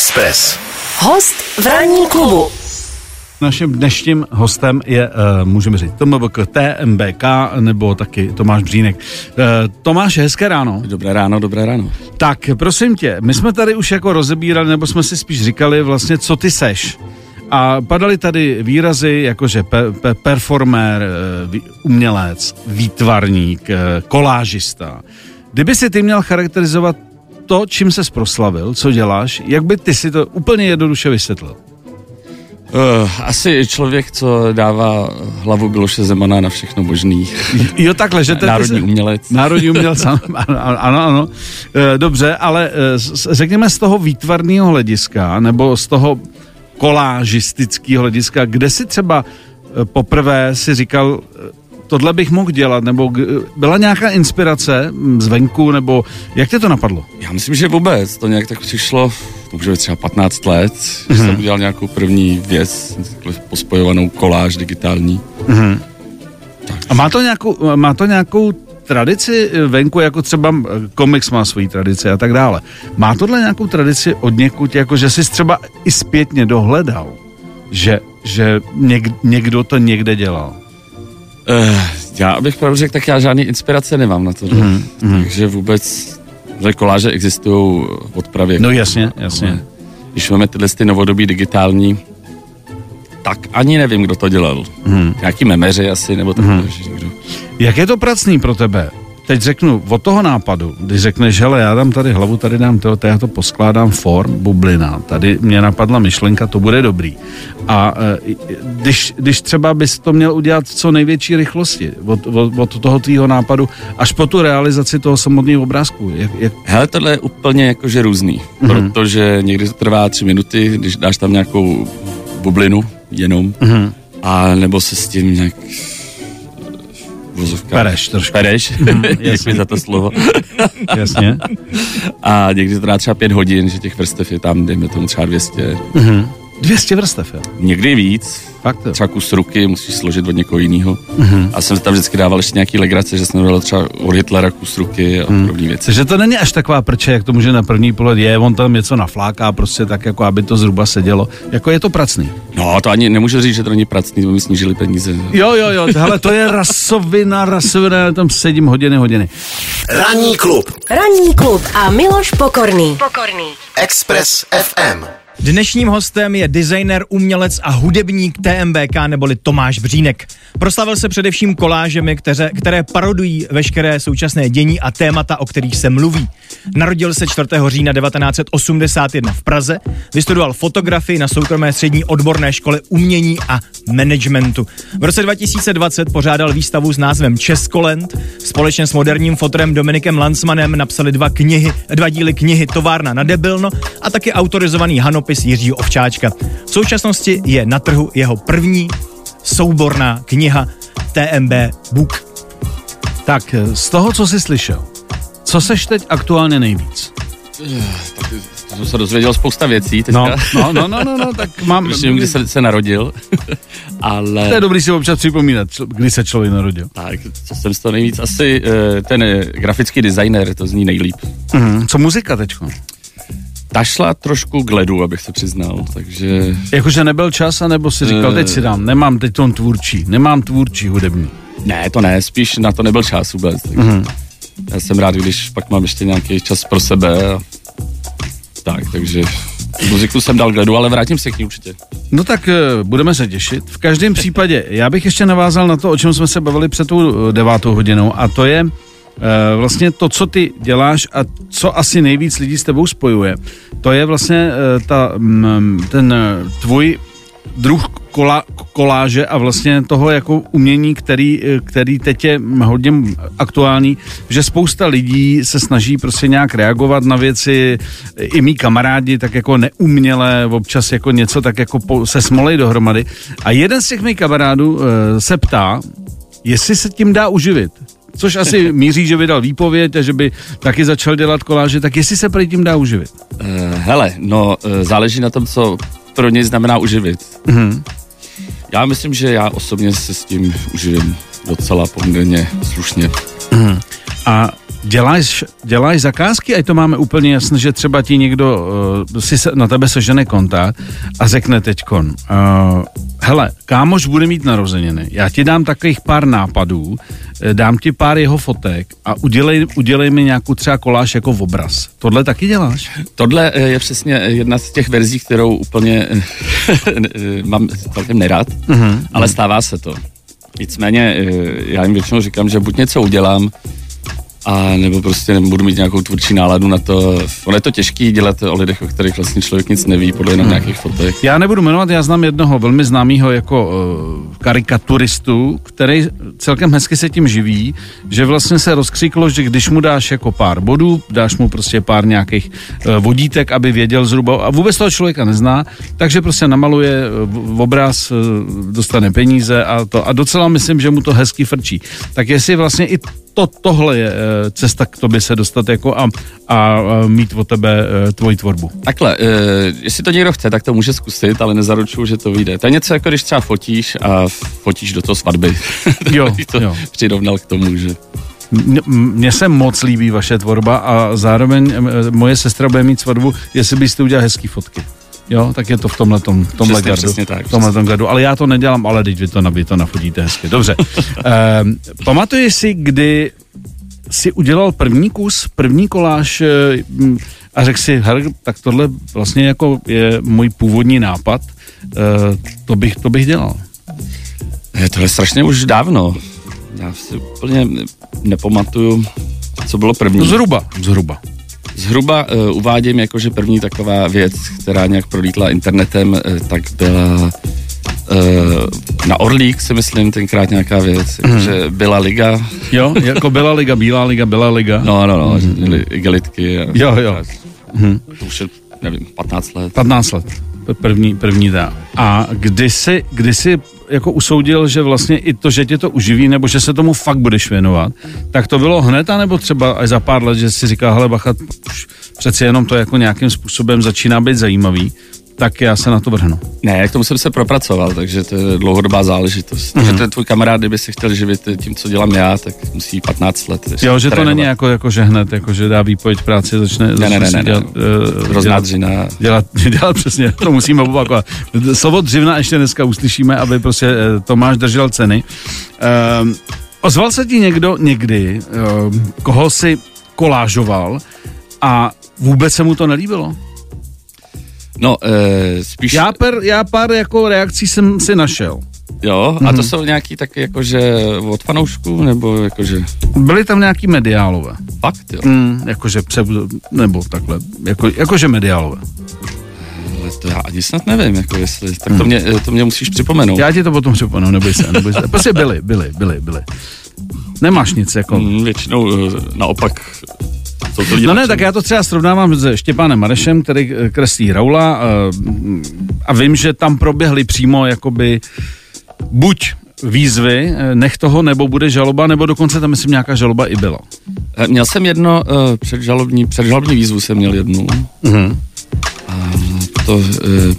Express. Host v ranní klubu. Naším dnešním hostem je, uh, můžeme říct, TMBK, TMBK nebo taky Tomáš Břínek. Uh, Tomáš, hezké ráno. Dobré ráno, dobré ráno. Tak, prosím tě, my jsme tady už jako rozebírali, nebo jsme si spíš říkali vlastně, co ty seš. A padaly tady výrazy, jakože pe, pe, performer, uh, umělec, výtvarník, kolážista. Kdyby si ty měl charakterizovat to, čím se proslavil, co děláš, jak by ty si to úplně jednoduše vysvětlil? Uh, asi člověk, co dává hlavu Miloše Zemana na všechno možný. Jo, takhle, že to Národní se... umělec. Národní umělec, ano, ano, ano. E, dobře, ale e, řekněme z toho výtvarného hlediska, nebo z toho kolážistického hlediska, kde si třeba poprvé si říkal, tohle bych mohl dělat, nebo byla nějaká inspirace zvenku, nebo jak tě to napadlo? Já myslím, že vůbec, to nějak tak přišlo, to může být třeba 15 let, mm-hmm. že jsem mhm. udělal nějakou první věc, pospojovanou koláž digitální. Mm-hmm. A má to, nějakou, má to nějakou tradici venku, jako třeba komiks má svoji tradici a tak dále. Má tohle nějakou tradici od někud, jako že jsi třeba i zpětně dohledal, že, že něk, někdo to někde dělal? Uh, já abych pravdu řekl, tak já žádný inspirace nemám na to. Mm, mm. Takže vůbec, že koláže existují od pravěku. No jasně, jasně. Když máme tyhle ty novodobí digitální, tak ani nevím, kdo to dělal. Mm. Nějaký memeři asi, nebo tak. Mm. Jak je to pracný pro tebe? Teď řeknu, od toho nápadu, když řekneš, hele, já dám tady hlavu, tady dám to, já to poskládám form, bublina, tady mě napadla myšlenka, to bude dobrý. A e, když, když třeba bys to měl udělat v co největší rychlosti, od, od, od toho tvýho nápadu, až po tu realizaci toho samotného obrázku. Jak, jak... Hele, tohle je úplně jakože různý, mm-hmm. protože někdy to trvá tři minuty, když dáš tam nějakou bublinu jenom, mm-hmm. a nebo se s tím nějak vozovka. Pereš trošku. Pereš, mm, děkuji za to slovo. jasně. A někdy to trvá třeba pět hodin, že těch vrstev je tam, dejme tomu třeba 200. Mm-hmm. 200 vrstev, jo? Někdy víc. Fakt to. Třeba kus ruky musíš složit od někoho jiného. Mm-hmm. A jsem tam vždycky dával ještě nějaký legrace, že jsem dal třeba od Hitlera kus ruky a mm. podobné věci. Takže to není až taková prče, jak to může na první pohled je, on tam něco nafláká, prostě tak, jako aby to zhruba sedělo. Jako je to pracný. No, to ani nemůžu říct, že to není pracný, to mi snížili peníze. Jo, jo, jo, hele, to je rasovina, rasovina, tam sedím hodiny, hodiny. Ranní klub. Ranní klub a Miloš Pokorný. Pokorný. Express FM. Dnešním hostem je designer, umělec a hudebník TMBK neboli Tomáš Břínek. Proslavil se především kolážemi, které, které parodují veškeré současné dění a témata, o kterých se mluví. Narodil se 4. října 1981 v Praze, vystudoval fotografii na soukromé střední odborné škole umění a managementu. V roce 2020 pořádal výstavu s názvem Českoland. Společně s moderním fotorem Dominikem Lansmanem napsali dva knihy, dva díly knihy Továrna na Debilno a taky autorizovaný Hanopis Jiřího Ovčáčka. V současnosti je na trhu jeho první souborná kniha TMB Book. Tak z toho, co jsi slyšel, co seš teď aktuálně nejvíc? Tak jsem se dozvěděl spousta věcí teďka. No, no, no, no, no, no tak mám... Myslím, kdy se, se narodil, ale... To je dobrý si občas připomínat, kdy se člověk narodil. Tak, co jsem z toho nejvíc, asi eh, ten grafický designer, to zní nejlíp. Mm, co muzika teďko? Ta šla trošku k ledu, abych se přiznal, takže... Jakože nebyl čas, anebo si říkal, teď si dám, nemám teď ton tvůrčí, nemám tvůrčí hudební. Ne, to ne, spíš na to nebyl čas vůbec. Takže mm-hmm. Já jsem rád, když pak mám ještě nějaký čas pro sebe. A... Tak, takže muziku jsem dal k ledu, ale vrátím se k ní určitě. No tak uh, budeme se těšit. V každém případě, já bych ještě navázal na to, o čem jsme se bavili před tou eh, devátou hodinou, a to je Eh, vlastně to, co ty děláš a co asi nejvíc lidí s tebou spojuje, to je vlastně eh, ta, mm, ten eh, tvůj druh kola, koláže a vlastně toho jako umění, který, který teď je hodně aktuální, že spousta lidí se snaží prostě nějak reagovat na věci, i mý kamarádi tak jako neuměle, občas jako něco tak jako po, se smolej dohromady. A jeden z těch mých kamarádů se ptá, jestli se tím dá uživit. Což asi míří, že vydal výpověď a že by taky začal dělat koláže, tak jestli se prý tím dá uživit? Uh, hele, no uh, záleží na tom, co pro něj znamená uživit. Mm-hmm. Já myslím, že já osobně se s tím uživím docela poměrně slušně. Mm. A děláš, děláš zakázky, ať to máme úplně jasné, že třeba ti někdo uh, si se, na tebe sežene konta a řekne teďkon, uh, hele, kámoš bude mít narozeniny, já ti dám takových pár nápadů, eh, dám ti pár jeho fotek a udělej, udělej mi nějakou třeba koláž jako v obraz. Tohle taky děláš? Tohle je přesně jedna z těch verzí, kterou úplně mám celkem nerad, mm-hmm. ale stává se to. Nicméně já jim většinou říkám, že buď něco udělám, a nebo prostě nebudu mít nějakou tvůrčí náladu na to. Ono je to těžký dělat o lidech, o kterých vlastně člověk nic neví, podle jenom hmm. nějakých fotek. Já nebudu jmenovat, já znám jednoho velmi známého jako uh, karikaturistu, který celkem hezky se tím živí, že vlastně se rozkřiklo, že když mu dáš jako pár bodů, dáš mu prostě pár nějakých uh, vodítek, aby věděl zhruba, a vůbec toho člověka nezná, takže prostě namaluje uh, obraz, uh, dostane peníze a to. A docela myslím, že mu to hezky frčí. Tak jestli vlastně i to, tohle je eh, cesta k tobě se dostat jako a, a mít o tebe eh, tvoji tvorbu. Takhle, uh, jestli to někdo chce, tak to může zkusit, ale nezaručuju, že to vyjde. To je něco jako když třeba fotíš a fotíš do toho svatby. Jo, to jo. přirovnal k tomu, že... Mně se moc líbí vaše tvorba a zároveň moje sestra bude mít svatbu, jestli byste udělal hezký fotky. Jo, tak je to v tomhle tom, tomhle přesně, gardu. Přesně tak, v tomhle tom gardu. Ale já to nedělám, ale teď vy to, vy to nafotíte hezky. Dobře. ehm, pamatuješ si, kdy si udělal první kus, první koláž eh, a řekl si, hele, tak tohle vlastně jako je můj původní nápad, e, to, bych, to bych dělal. Je to je strašně už dávno. Já si úplně nepamatuju, co bylo první. Zhruba, zhruba. Zhruba uh, uvádím jako, že první taková věc, která nějak prolítla internetem, uh, tak byla uh, na Orlík si myslím tenkrát nějaká věc, mm. že byla liga. Jo, jako byla liga, bílá liga, byla liga. No, no, no, mm. měli igelitky. A, jo, jo. Mm. To už je, nevím, 15 let. 15 let, první, první dá. A kdy jsi, kdy jsi jako usoudil, že vlastně i to, že tě to uživí, nebo že se tomu fakt budeš věnovat, tak to bylo hned, anebo třeba až za pár let, že si říká, hele bacha, už přeci jenom to jako nějakým způsobem začíná být zajímavý, tak já se na to vrhnu. Ne, k tomu jsem se propracoval, takže to je dlouhodobá záležitost. Mm-hmm. Takže ten tvůj kamarád, kdyby se chtěl živit tím, co dělám já, tak musí 15 let. Jo, že to není jako, jako že hned, jako že dá výpověď práci, začne, ne, začne ne, ne, ne, dělat, uh, dělat, dřina. Dělat, dělat přesně, to musíme opakovat. Slovo dřivna ještě dneska uslyšíme, aby prostě uh, Tomáš držel ceny. Uh, ozval se ti někdo někdy, uh, koho si kolážoval a vůbec se mu to nelíbilo? No, e, spíš... Já, per, já pár jako reakcí jsem si našel. Jo, a to mm-hmm. jsou nějaký taky jakože od fanoušků, nebo jakože... Byly tam nějaký mediálové. Fakt, jo? Mm, jakože pseudo, nebo takhle, jako, jakože mediálové. Ale to já ani snad nevím, jako jestli, tak to mě, to mě musíš připomenout. Já ti to potom připomenu, neboj se, neboj se. Prostě byly, byly, byly, byly. Nemáš nic, jako... Mm, většinou eh, naopak jsou to no ne, tak já to třeba srovnávám se Štěpánem Marešem, který eh, kreslí Raula a, eh, a vím, že tam proběhly přímo jakoby buď výzvy, eh, nech toho, nebo bude žaloba, nebo dokonce tam myslím nějaká žaloba i byla. Měl jsem jedno uh, předžalobní, předžalobní výzvu jsem měl jednu. Uh-huh. A to uh,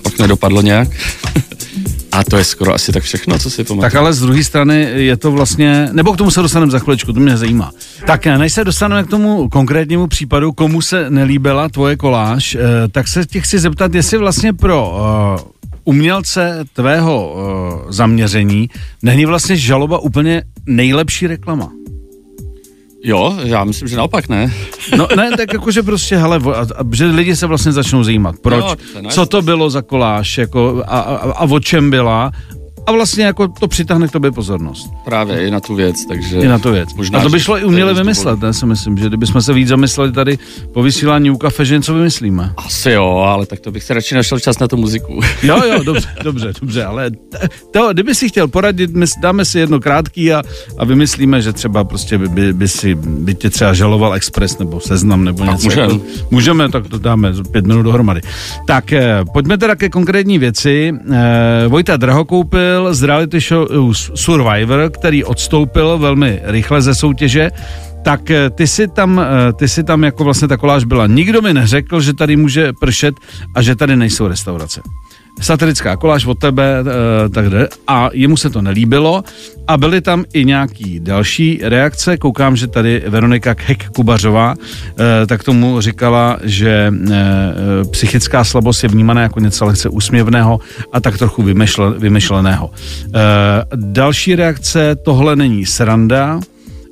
pak nedopadlo nějak. A to je skoro asi tak všechno, co si pamatuju. Tak ale z druhé strany je to vlastně, nebo k tomu se dostaneme za chviličku, to mě zajímá. Tak než se dostaneme k tomu konkrétnímu případu, komu se nelíbila tvoje koláž, eh, tak se tě chci zeptat, jestli vlastně pro uh, umělce tvého uh, zaměření není vlastně žaloba úplně nejlepší reklama. Jo, já myslím, že naopak ne. No ne, tak jakože prostě, hele, a, a, že lidi se vlastně začnou zajímat, proč, no, co to bylo za koláž, jako, a, a, a o čem byla a vlastně jako to přitáhne k tobě pozornost. Právě i na tu věc, takže... I na tu věc. Možná, a to by šlo i uměle vymyslet, ne, si myslím, že kdybychom se víc zamysleli tady po vysílání u kafe, že něco vymyslíme. Asi jo, ale tak to bych se radši našel čas na tu muziku. Jo, jo, dobře, dobře, dobře, ale to, kdyby si chtěl poradit, my dáme si jedno krátký a, a vymyslíme, že třeba prostě by, by, by si, by tě třeba žaloval Express nebo Seznam nebo něco. Můžeme. Jako, můžeme, tak to dáme pět minut dohromady. Tak eh, pojďme teda ke konkrétní věci. Eh, Vojta Drahokoupil byl z reality show Survivor, který odstoupil velmi rychle ze soutěže, tak eh, ty si tam, eh, ty si tam jako vlastně ta koláž byla. Nikdo mi neřekl, že tady může pršet a že tady nejsou restaurace. Satirická koláž od tebe, e, tak jde. A jemu se to nelíbilo a byly tam i nějaký další reakce. Koukám, že tady Veronika Hek Kubařová e, tak tomu říkala, že e, psychická slabost je vnímaná jako něco lehce úsměvného a tak trochu vymyšle, vymyšleného. Další reakce, tohle není sranda,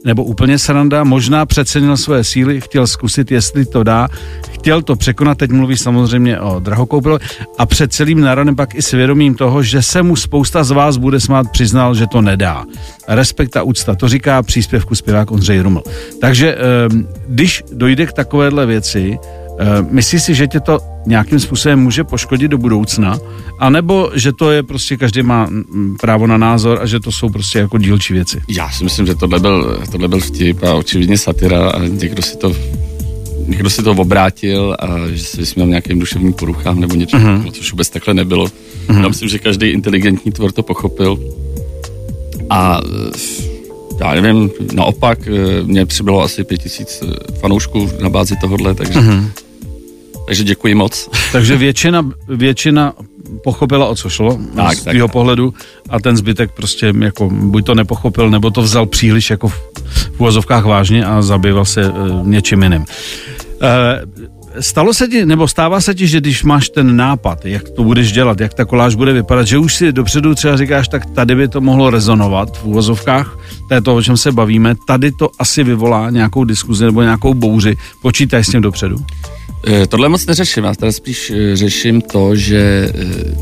nebo úplně sranda, možná přecenil své síly, chtěl zkusit, jestli to dá, chtěl to překonat, teď mluví samozřejmě o Drahokoupilovi a před celým národem pak i svědomím toho, že se mu spousta z vás bude smát, přiznal, že to nedá. Respekt a úcta, to říká příspěvku zpěvák Ondřej Ruml. Takže ehm, když dojde k takovéhle věci, Myslíš si, že tě to nějakým způsobem může poškodit do budoucna? A nebo že to je prostě, každý má mm, právo na názor a že to jsou prostě jako dílčí věci? Já si myslím, že tohle byl, tohle byl vtip a očividně satira a někdo si to někdo si to obrátil a že se vysměl nějakým duševním poruchám nebo něčemu, uh-huh. což vůbec takhle nebylo. Uh-huh. Já myslím, že každý inteligentní tvor to pochopil. A já nevím, naopak, mě přibylo asi pět tisíc fanoušků na bázi tohohle, takže, uh-huh. Takže děkuji moc. Takže většina, většina pochopila, o co šlo tak, z tvého pohledu a ten zbytek prostě jako buď to nepochopil, nebo to vzal příliš jako v, v úvozovkách vážně a zabýval se uh, něčím jiným. Uh, stalo se ti, nebo stává se ti, že když máš ten nápad, jak to budeš dělat, jak ta koláž bude vypadat, že už si dopředu třeba říkáš, tak tady by to mohlo rezonovat v úvozovkách, to je to, o čem se bavíme, tady to asi vyvolá nějakou diskuzi nebo nějakou bouři, počítaj s tím dopředu. Eh, tohle moc neřeším, já tady spíš eh, řeším to, že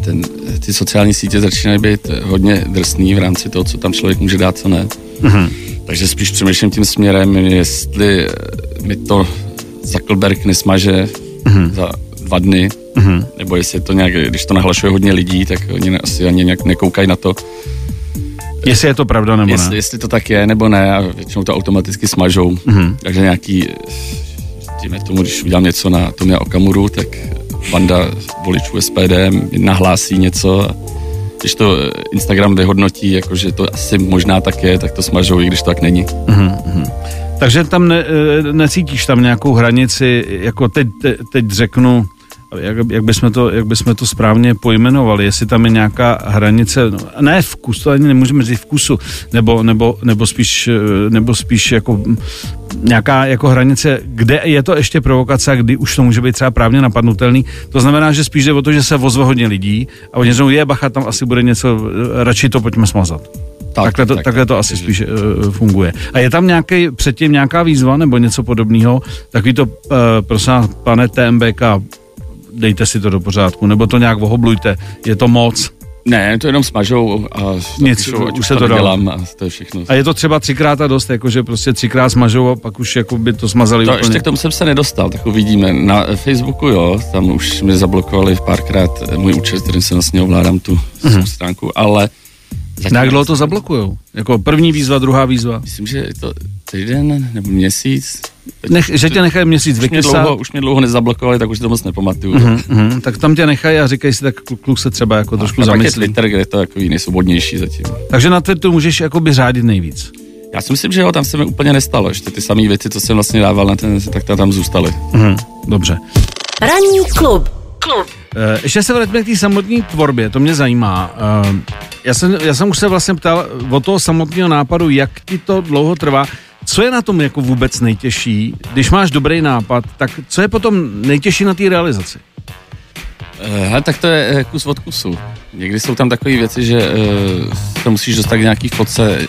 ten, ty sociální sítě začínají být hodně drsný v rámci toho, co tam člověk může dát, co ne. Mm-hmm. Takže spíš přemýšlím tím směrem, jestli mi to Zuckerberg nesmaže mm-hmm. za dva dny, mm-hmm. nebo jestli to nějak, když to nahlašuje hodně lidí, tak oni asi ani nějak nekoukají na to. Jestli je to pravda nebo jestli, ne. Jestli to tak je nebo ne a většinou to automaticky smažou. Mm-hmm. Takže nějaký, dejme tomu, když udělám něco na Tomia Okamuru, tak banda voličů SPD nahlásí něco a když to Instagram vyhodnotí, jakože to asi možná tak je, tak to smažou, i když to tak není. Mm-hmm. Takže tam ne, eh, necítíš tam nějakou hranici, jako teď, teď řeknu, jak, jak, bychom to, jak bychom to správně pojmenovali, jestli tam je nějaká hranice, no, ne vkus, to ani nemůžeme říct vkusu, nebo, nebo, nebo, spíš, eh, nebo spíš jako nějaká jako hranice, kde je to ještě provokace a kdy už to může být třeba právně napadnutelný. To znamená, že spíš jde o to, že se vozve hodně lidí a oni řeknou, je bacha, tam asi bude něco, radši to pojďme smazat. Tak, takhle, to, tak, takhle to asi spíš uh, funguje. A je tam nějaký, předtím nějaká výzva nebo něco podobného? Takový to, uh, prosím pane TMBK, dejte si to do pořádku, nebo to nějak ohoblujte, je to moc. Ne, to jenom smažou a Nic, píšou, už se to dělám a to je všechno. A je to třeba třikrát a dost, jakože prostě třikrát smažou a pak už jako by to smazali to, úplně. Ještě k tomu jsem se nedostal, tak uvidíme. Na Facebooku jo, tam už mi zablokovali párkrát můj účet, kterým se vlastně ovládám tu mm-hmm. stránku, ale Zatím Na jak dlouho to zablokujou? Jako první výzva, druhá výzva? Myslím, že je to týden nebo měsíc. Nech, že tě nechají měsíc už mě, dlouho, už mě dlouho nezablokovali, tak už to moc nepamatuju. Uh-huh, uh-huh. Tak tam tě nechají a říkají si, tak kluk se třeba jako a trošku zamyslí. A Twitter, kde je to jako nejsvobodnější zatím. Takže na Twitteru můžeš jakoby řádit nejvíc. Já si myslím, že jo, tam se mi úplně nestalo. Ještě ty samé věci, co jsem vlastně dával na ten, tak tam zůstaly. Uh-huh. Dobře. Ranní klub. Klub. Uh, ještě se vrátíme k té samotné tvorbě, to mě zajímá. Uh, já, jsem, já jsem už se vlastně ptal o toho samotného nápadu, jak ti to dlouho trvá. Co je na tom jako vůbec nejtěžší, když máš dobrý nápad, tak co je potom nejtěžší na té realizaci? Uh, tak to je kus od kusu. Někdy jsou tam takové věci, že uh, to musíš dostat k nějaký fotce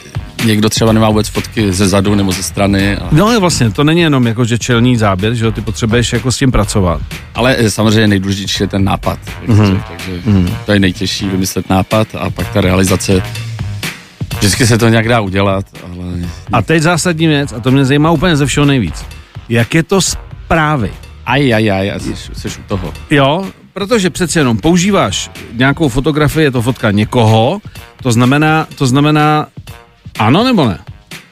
někdo třeba nemá vůbec fotky ze zadu nebo ze strany. A... No vlastně, to není jenom jako, že čelní záběr, že ty potřebuješ jako s tím pracovat. Ale eh, samozřejmě nejdůležitější je ten nápad. Mm-hmm. Takže mm-hmm. to je nejtěžší vymyslet nápad a pak ta realizace Vždycky se to nějak dá udělat, ale... A teď zásadní věc, a to mě zajímá úplně ze všeho nejvíc. Jak je to zprávy? Aj, aj, aj, jsi, jsi u toho. Jo, protože přece jenom používáš nějakou fotografii, je to fotka někoho, to znamená, to znamená ano nebo ne?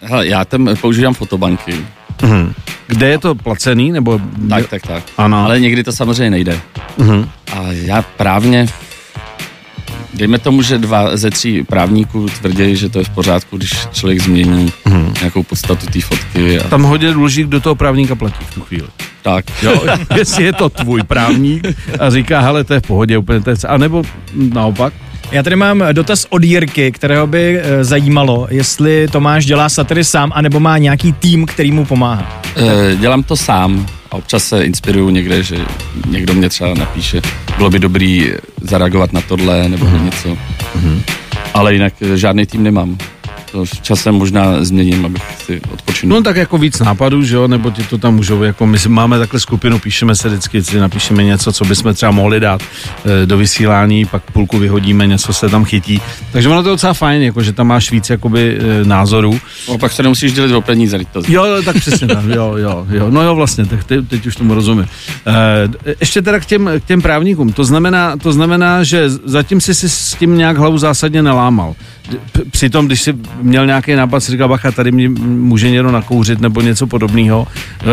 Hele, já tam používám fotobanky. Uh-huh. Kde je to placený, nebo... Tak, tak, tak. Ano. Ale někdy to samozřejmě nejde. Uh-huh. A já právně, dejme tomu, že dva ze tří právníků tvrdí, že to je v pořádku, když člověk změní uh-huh. nějakou podstatu té fotky. A... Tam hodně důležitý, kdo toho právníka platí v tu chvíli. tak. Jo, jestli je to tvůj právník a říká, hele, to je v pohodě, úplně to je, a nebo naopak. Já tady mám dotaz od Jirky, kterého by eh, zajímalo, jestli Tomáš dělá satiry sám, anebo má nějaký tým, který mu pomáhá. E, dělám to sám a občas se inspiruju někde, že někdo mě třeba napíše, bylo by dobrý zareagovat na tohle nebo mm. něco. Mm. Ale jinak eh, žádný tým nemám. To s časem možná změním, abych si odpočinul. No tak jako víc nápadů, že jo, nebo ti to tam můžou, jako my máme takhle skupinu, píšeme se vždycky, si napíšeme něco, co bychom třeba mohli dát e, do vysílání, pak půlku vyhodíme, něco se tam chytí. Takže ono to je docela fajn, jako, že tam máš víc jakoby e, názorů. No, pak se nemusíš dělit o peníze. To... Jo, tak přesně tak, jo, jo, jo. No jo, vlastně, tak te, teď už tomu rozumím. E, ještě teda k těm, k těm právníkům. To znamená, to znamená, že zatím si si s tím nějak hlavu zásadně nelámal. Přitom, když jsi měl nějaký nápad, si říkal, bacha, tady mě může někdo nakouřit nebo něco podobného. E,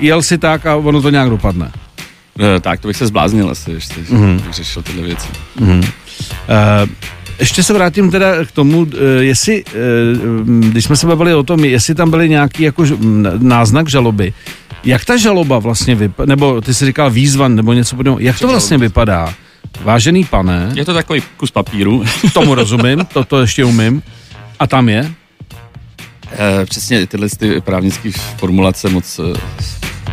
jel si tak a ono to nějak dopadne. E, tak, to bych se zbláznil asi, ještě, mm-hmm. bych řešil tyhle věci. Mm-hmm. E, ještě se vrátím teda k tomu, jestli, když jsme se bavili o tom, jestli tam byly nějaký jako náznak žaloby, jak ta žaloba vlastně vypadá, nebo ty jsi říkal výzva nebo něco podobného, jak to vlastně vypadá? Vážený pane. Je to takový kus papíru. Tomu rozumím, to, to ještě umím. A tam je? E, přesně tyhle ty právnické formulace moc e,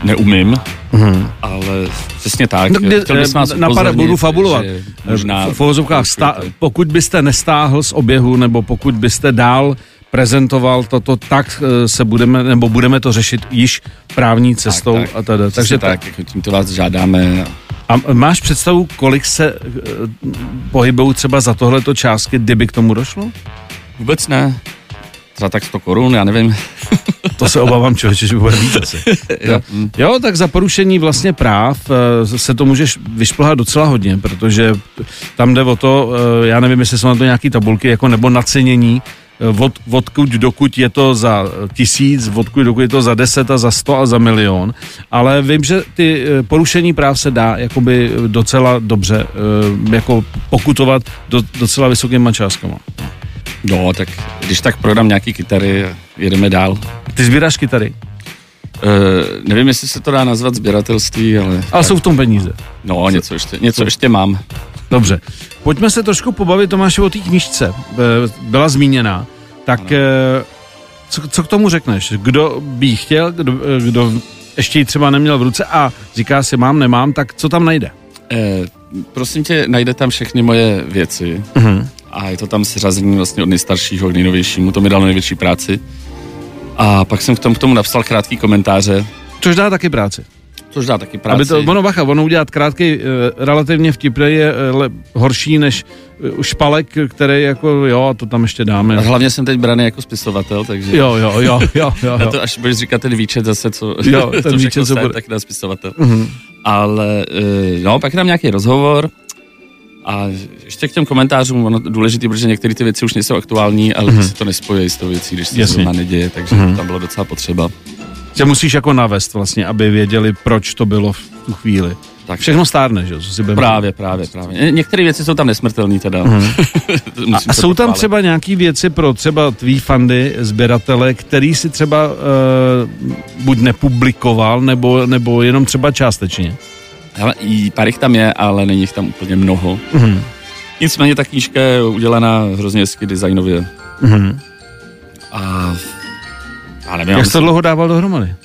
neumím, mm-hmm. ale přesně tak. No, kde, Chtěl bych vás napadá, budu fabulovat. Možná v, v stá, pokud byste nestáhl z oběhu, nebo pokud byste dál prezentoval toto, tak se budeme, nebo budeme to řešit již právní cestou. Tak, tak. A teda. Takže tak, tak. Jako tímto vás žádáme. A máš představu, kolik se uh, pohybují třeba za tohleto částky, kdyby k tomu došlo? Vůbec ne. Třeba tak 100 korun, já nevím. To se obávám, člověče, že bude víc asi. jo. jo, tak za porušení vlastně práv se to můžeš vyšplhat docela hodně, protože tam jde o to, já nevím, jestli jsou na to nějaký tabulky, jako nebo nacenění, od, odkud dokud je to za tisíc, odkud dokud je to za deset a za sto a za milion, ale vím, že ty porušení práv se dá jakoby docela dobře jako pokutovat do, docela vysokýma částkama. No, tak když tak prodám nějaký kytary, jedeme dál. Ty sbíráš kytary? Uh, nevím, jestli se to dá nazvat sběratelství, ale... Ale jsou v tom peníze. No, něco ještě, něco ještě mám. Dobře. Pojďme se trošku pobavit, Tomáši, o té knižce. Byla zmíněná. Tak ano. co, co k tomu řekneš? Kdo by chtěl, kdo, kdo ještě ji třeba neměl v ruce a říká si mám, nemám, tak co tam najde? Eh, prosím tě, najde tam všechny moje věci. Uh-huh a je to tam seřazení vlastně od nejstaršího k nejnovějšímu, to mi dalo největší práci. A pak jsem k tomu, k tomu napsal krátký komentáře. Což dá taky práci. Což dá taky práci. Aby to, ono bacha, ono udělat krátký, e, relativně vtipný je e, le, horší než špalek, který jako, jo, to tam ještě dáme. A hlavně jsem teď braný jako spisovatel, takže... Jo, jo, jo, jo, jo. jo. to až budeš říkat ten výčet zase, co, jo, ten co výčet, co bude. tak na spisovatel. Mm-hmm. Ale, no, pak tam nějaký rozhovor, a ještě k těm komentářům, ono důležité, protože některé ty věci už nejsou aktuální, ale mm-hmm. se to nespojí s tou věcí, když se to neděje, takže mm-hmm. tam bylo docela potřeba. Že musíš jako navést vlastně, aby věděli, proč to bylo v tu chvíli. Tak. Všechno stárne, že jo? Si právě, právě, právě. Některé věci jsou tam nesmrtelné teda. Mm-hmm. a, a jsou tam třeba nějaké věci pro třeba tvý fandy, sběratele, který si třeba uh, buď nepublikoval, nebo, nebo jenom třeba částečně? Hele, i pár jich tam je, ale není jich tam úplně mnoho. Mm-hmm. Nicméně ta knížka je udělaná hrozně hezky designově. Mm-hmm. A, a nevím, Jak jsi to dlouho dával dohromady?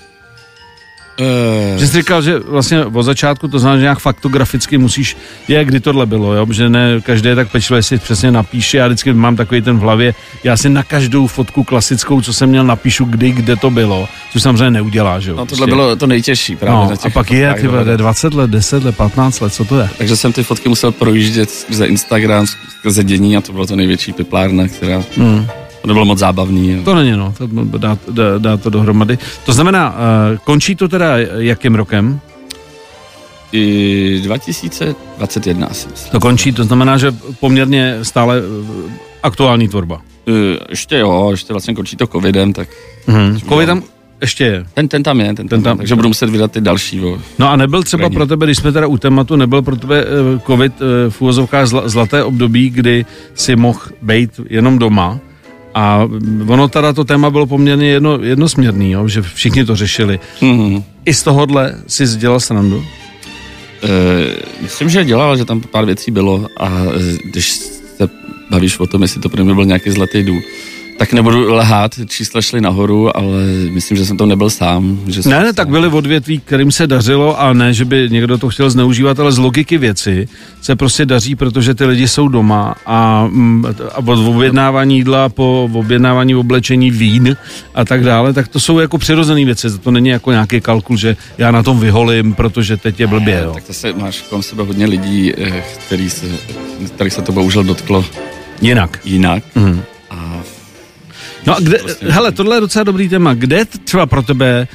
Uh, že jsi říkal, že vlastně od začátku to znamená, že nějak faktograficky musíš, je, kdy tohle bylo, jo? že ne každý je tak pečlivý, si přesně napíše, já vždycky mám takový ten v hlavě, já si na každou fotku klasickou, co jsem měl, napíšu, kdy, kde to bylo, což samozřejmě neudělá, že jo? No tohle prostě. bylo to nejtěžší právě. No, a pak je, ty vede, 20 let, 10 let, 15 let, co to je? Takže jsem ty fotky musel projíždět za Instagram, skrze dění a to bylo to největší piplárna, která... Hmm to nebylo moc zábavný. Jo. To není, no, to dá, dá, dá to dohromady. To znamená, uh, končí to teda jakým rokem? I 2021 asi. To končí, to znamená, že poměrně stále uh, aktuální tvorba. Uh, ještě jo, ještě vlastně končí to covidem, tak... Mm-hmm. Covid tam ještě je. Ten, ten tam je, ten, ten tam, tam takže budu muset vydat ty další. Vo, no a nebyl třeba pro tebe, když jsme teda u tématu, nebyl pro tebe covid v úvozovkách zlaté období, kdy si mohl být jenom doma, A ono teda to téma bylo poměrně jedno, jednosměrný, jo, že všichni to řešili. Mm-hmm. I z tohohle si dělal srandu? E, myslím, že dělal, že tam pár věcí bylo a e, když se bavíš o tom, jestli to pro mě byl nějaký zlatý důl, tak nebudu lehát, čísla šly nahoru, ale myslím, že jsem to nebyl sám. Že Ne, ne, tak byly odvětví, kterým se dařilo a ne, že by někdo to chtěl zneužívat, ale z logiky věci se prostě daří, protože ty lidi jsou doma a, mm, a od objednávání jídla po objednávání oblečení vín a tak dále, tak to jsou jako přirozené věci, to není jako nějaký kalkul, že já na tom vyholím, protože teď je blbě, jo. Tak zase máš kolem sebe hodně lidí, eh, který se, který se to bohužel dotklo Jinak. jinak. Mm. A No a kde, hele, tohle je docela dobrý téma. Kde třeba pro tebe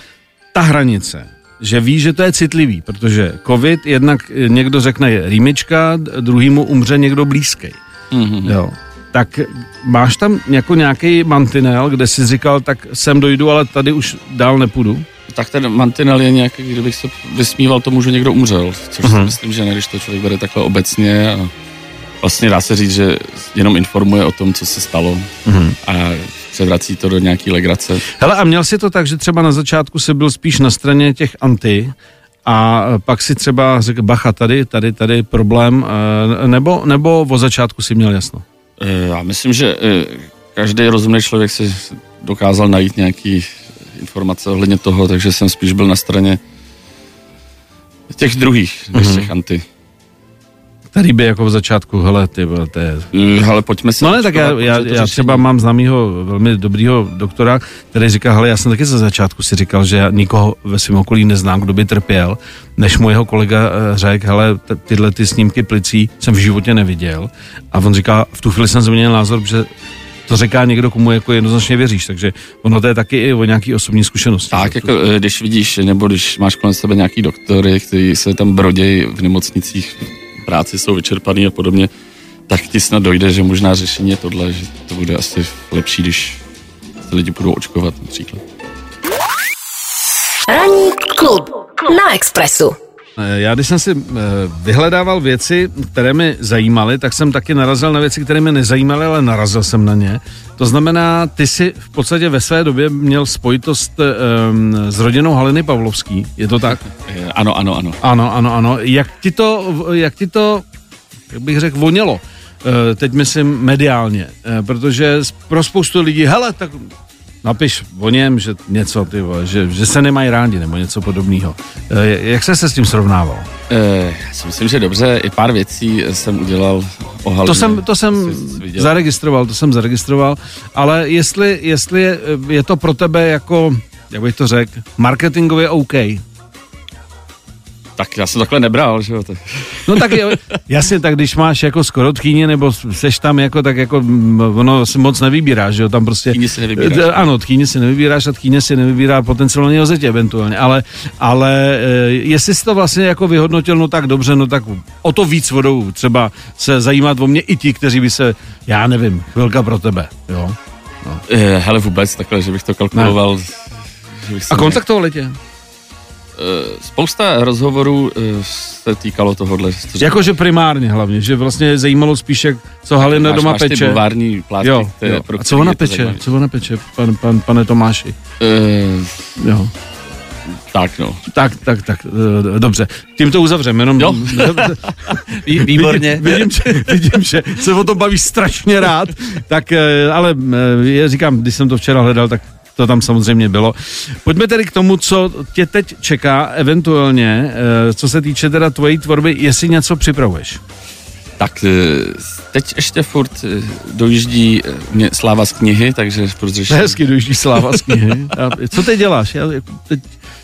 ta hranice? Že víš, že to je citlivý, protože covid jednak někdo řekne je rýmička, druhýmu umře někdo blízký. mm-hmm. Jo. Tak máš tam jako nějaký mantinel, kde jsi říkal, tak sem dojdu, ale tady už dál nepůjdu? tak ten mantinel je nějaký, kdybych se vysmíval tomu, že někdo umřel, což uh-huh. si myslím, že ne, když to člověk bere takhle obecně a vlastně dá se říct, že jenom informuje o tom, co se stalo uh-huh. a převrací to do nějaký legrace. Hele, a měl si to tak, že třeba na začátku si byl spíš na straně těch anti a pak si třeba řekl, bacha, tady, tady, tady problém, eh, nebo, nebo o začátku si měl jasno? Eh, Já myslím, že eh, každý rozumný člověk si dokázal najít nějaký informace ohledně toho, takže jsem spíš byl na straně těch druhých, než Mhm. těch anti. Tady by jako v začátku, hele, ty, to je... Eh, Ale pojďme se... No ne, tak já, já, já třeba mám známýho velmi dobrýho doktora, který říká, hele, já jsem taky za začátku si říkal, že já nikoho ve svém okolí neznám, kdo by trpěl, než mu jeho kolega eh, řekl, hele, tyhle ty snímky plicí jsem v životě neviděl. A on říká, v tu chvíli jsem změnil názor, že to říká někdo, komu jako jednoznačně věříš, takže ono to je taky i o nějaký osobní zkušenosti. Tak, jako eh, když vidíš, nebo když máš kolem sebe nějaký doktory, kteří se tam brodějí v nemocnicích, práci jsou vyčerpaný a podobně, tak ti snad dojde, že možná řešení je tohle, že to bude asi lepší, když se lidi budou očkovat například. Ranní klub na Expressu. Eh, Já když jsem si eh, vyhledával věci, které mě zajímaly, tak jsem taky narazil na věci, které mě nezajímaly, ale narazil jsem na ně. To znamená, ty si v podstatě ve své době měl spojitost um, s rodinou Haliny Pavlovský, je to tak? Ano, ano, ano. Ano, ano, ano. Jak ti to, jak ti to, jak bych řekl, vonělo? Teď myslím mediálně, protože pro spoustu lidí, hele, tak napiš o něm, že něco, ty vole, že, že se nemají rádi, nebo něco podobného. Eh, Jak se se s tím srovnával? Eh, Já si myslím, že dobře, i pár věcí jsem udělal o Halině. To jsem, to jsem zaregistroval, to jsem zaregistroval, ale jestli, jestli je, je to pro tebe jako, jak bych to řekl, marketingově OK. Tak já jsem takhle nebral, že jo. Tak... No tak jo, jasně, tak když máš jako skoro tchýně, nebo seš tam jako, tak jako ono si moc nevybíráš, že jo, tam prostě... Tchýně si nevybíráš. Eh, Ano, tchýně si nevybíráš a tchýně si nevybírá potenciálně ozetě eventuálně, ale, ale eh, jestli si to vlastně jako vyhodnotil, no tak dobře, no tak o to víc vodou třeba se zajímat o mě i ti, kteří by se, já nevím, chvilka pro tebe, jo. Eh, Hele, vůbec takhle, že bych to kalkuloval. Že bych A kontaktovali tě? Eh, Spousta rozhovorů eh, se týkalo tohohle. že to Jakože primárně hlavně, že vlastně zajímalo spíš, jak, co Halina máš, doma máš ty peče. bulvární plátky, Jo, které, jo. pro A co ona peče? Co ona peče, pan, pan, pane Tomáši? Eh, Jo. tak no. Tak, tak, tak, dobře. Tím to uzavřeme, jenom... Jo. Výborně. Vidím, vidím, že, vidím, že se o tom bavíš strašně rád, tak, ale já říkám, když jsem to včera hledal, tak to tam samozřejmě bylo. Pojďme tedy k tomu, co tě teď čeká, eventuálně, eh, co se týče teda tvojí tvorby, jestli něco připravuješ. Tak eh, teď ještě furt eh, dojíždí mě sláva z knihy, takže furt řeším. Hezky dojíždí sláva z knihy. A co teď děláš? Já teď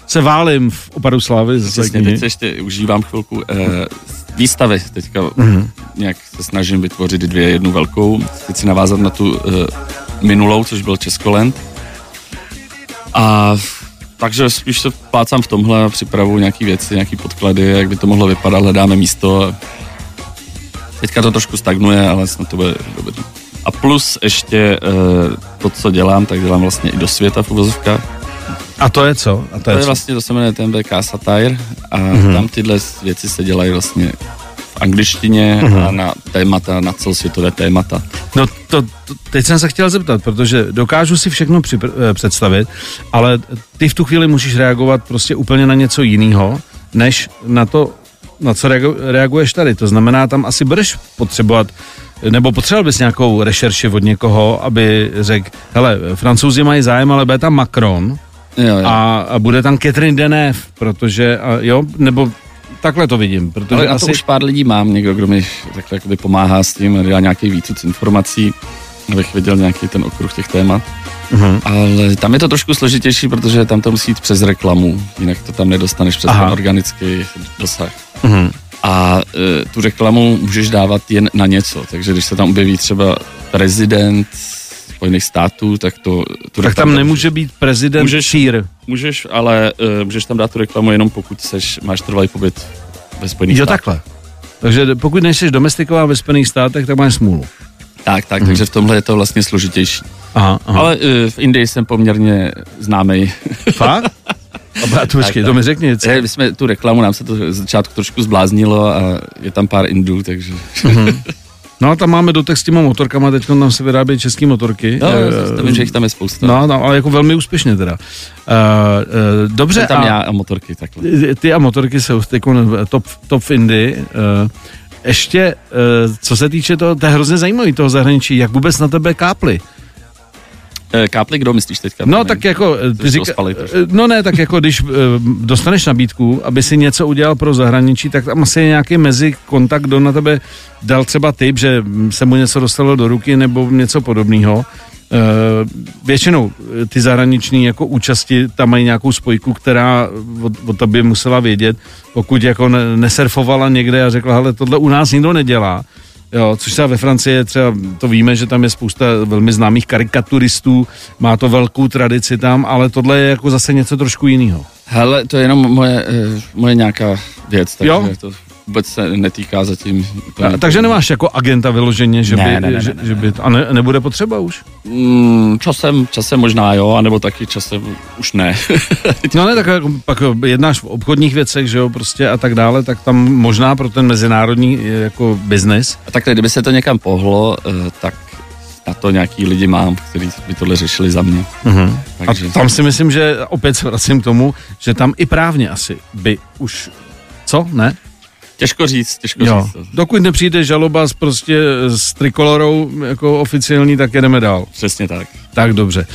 se válím v opadu slávy z Přesně, knihy. teď se ještě užívám chvilku eh, výstavy. Teďka Mhm. nějak se snažím vytvořit dvě, jednu velkou. Teď si navázat na tu eh, minulou, což byl Českoland. A takže spíš se plácám v tomhle a připravuju nějaký věci, nějaký podklady, jak by to mohlo vypadat, hledáme místo. Teďka to trošku stagnuje, ale snad to bude dobrý. A plus ještě eh, to, co dělám, tak dělám vlastně i do světa v uvozovkách. A to je co? A to To je je co? vlastně, to se jmenuje TMBK Satire a Mhm. mm-hmm. tam tyhle věci se dělají vlastně v angličtině a na témata, na celosvětové témata. No to, to, teď jsem se chtěl zeptat, protože dokážu si všechno připr- eh, představit, ale ty v tu chvíli musíš reagovat prostě úplně na něco jiného, než na to, na co reagu- reaguješ tady. To znamená, tam asi budeš potřebovat nebo potřeboval bys nějakou rešerši od někoho, aby řekl, hele, francouzi mají zájem, ale bude tam Macron Jo, jo. a, a bude tam Catherine Deneuve, protože, a jo, nebo takhle to vidím, protože Ale na asi... to už pár lidí mám, někdo, kdo mi takhle jakoby pomáhá s tím, dělá nějaký výcud informací, abych viděl nějaký ten okruh těch témat. Mhm. Ale tam je to trošku složitější, protože tam to musí jít přes reklamu, jinak to tam nedostaneš přes Aha. ten organický dosah. Mhm. A e, tu reklamu můžeš dávat jen na něco, takže když se tam objeví třeba prezident Spojených států, tak to... Tu Tak tam nemůže být prezident Můžeš- Šír. Můžeš, ale e, můžeš tam dát tu reklamu jenom pokud seš, máš trvalý pobyt ve Spojených Jo, státech. takhle. Takže pokud nejsi domestiková ve Spojených státech, tak máš smůlu. Tak, tak, takže v tomhle je to vlastně složitější. Aha, aha. Ale uh, v Indii jsem poměrně známý. Fakt? A počkej, to mi řekni něco. My jsme tu reklamu, nám se to z začátku trošku zbláznilo a je tam pár Indů, takže... No a tam máme dotek s těma motorkama, teď tam se vyrábějí české motorky. No, Eh, to vím, že jich tam je spousta. No, no, ale jako velmi úspěšně teda. Uh, uh, dobře, Jsem tam a já a motorky takhle. ty- a motorky jsou teď top, top v Indii. Uh, ještě, uh, co se týče toho, to je hrozně zajímavý toho zahraničí, jak vůbec na tebe kápli. Eh, Kápli, kdo myslíš teďka? No tak jako, eh, ty ospalej trošku. eh, no ne, tak jako když dostaneš nabídku, aby si něco udělal pro zahraničí, tak tam asi je nějaký mezi kontakt, kdo na tebe dal třeba tip, že se mu něco dostalo do ruky nebo něco podobného. Většinou ty zahraniční jako účasti tam mají nějakou spojku, která od, od tobě musela vědět, pokud jako ne, nesurfovala někde a řekla, hele, tohle u nás nikdo nedělá, Jo, což třeba ve Francii třeba, to víme, že tam je spousta velmi známých karikaturistů, má to velkou tradici tam, ale tohle je jako zase něco trošku jiného. Hele, to je jenom moje, eh, moje nějaká věc, takže Jo. to vůbec se netýká zatím. úplně- Takže nemáš jako agenta vyloženě, že by, Ne, ne, ne, že, ne, že by a ne, nebude potřeba už? Mm, časem, časem možná jo, anebo taky časem už ne. No ne, tak jako, pak jednáš v obchodních věcech, že jo, prostě a tak dále, tak tam možná pro ten mezinárodní jako biznis. A takhle, kdyby se to někam pohlo, eh, tak na to nějaký lidi mám, kteří by tohle řešili za mě. Uh-huh. A Takže tam si myslím, že opět se vracím k tomu, že tam i právně asi by už, co, ne? Těžko říct, těžko Jo. říct. to. Dokud nepřijde žaloba s prostě s trikolorou jako oficiální, tak jedeme dál. Přesně tak. Tak dobře.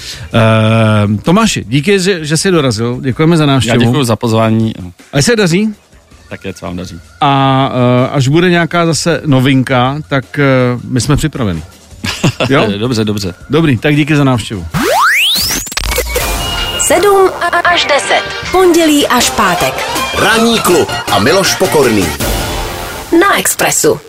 Uh, Tomáši, díky, že, že jsi dorazil. Děkujeme za Já návštěvu. děkuji za pozvání, a Ať se daří. také co vám daří. A uh, až bude nějaká zase novinka, tak uh, my jsme připraveni. Jo? Dobře, dobře. Dobrý, tak díky za návštěvu. 7 až 10. Pondělí až pátek. Ranní klub a Miloš Pokorný. Na Expressu.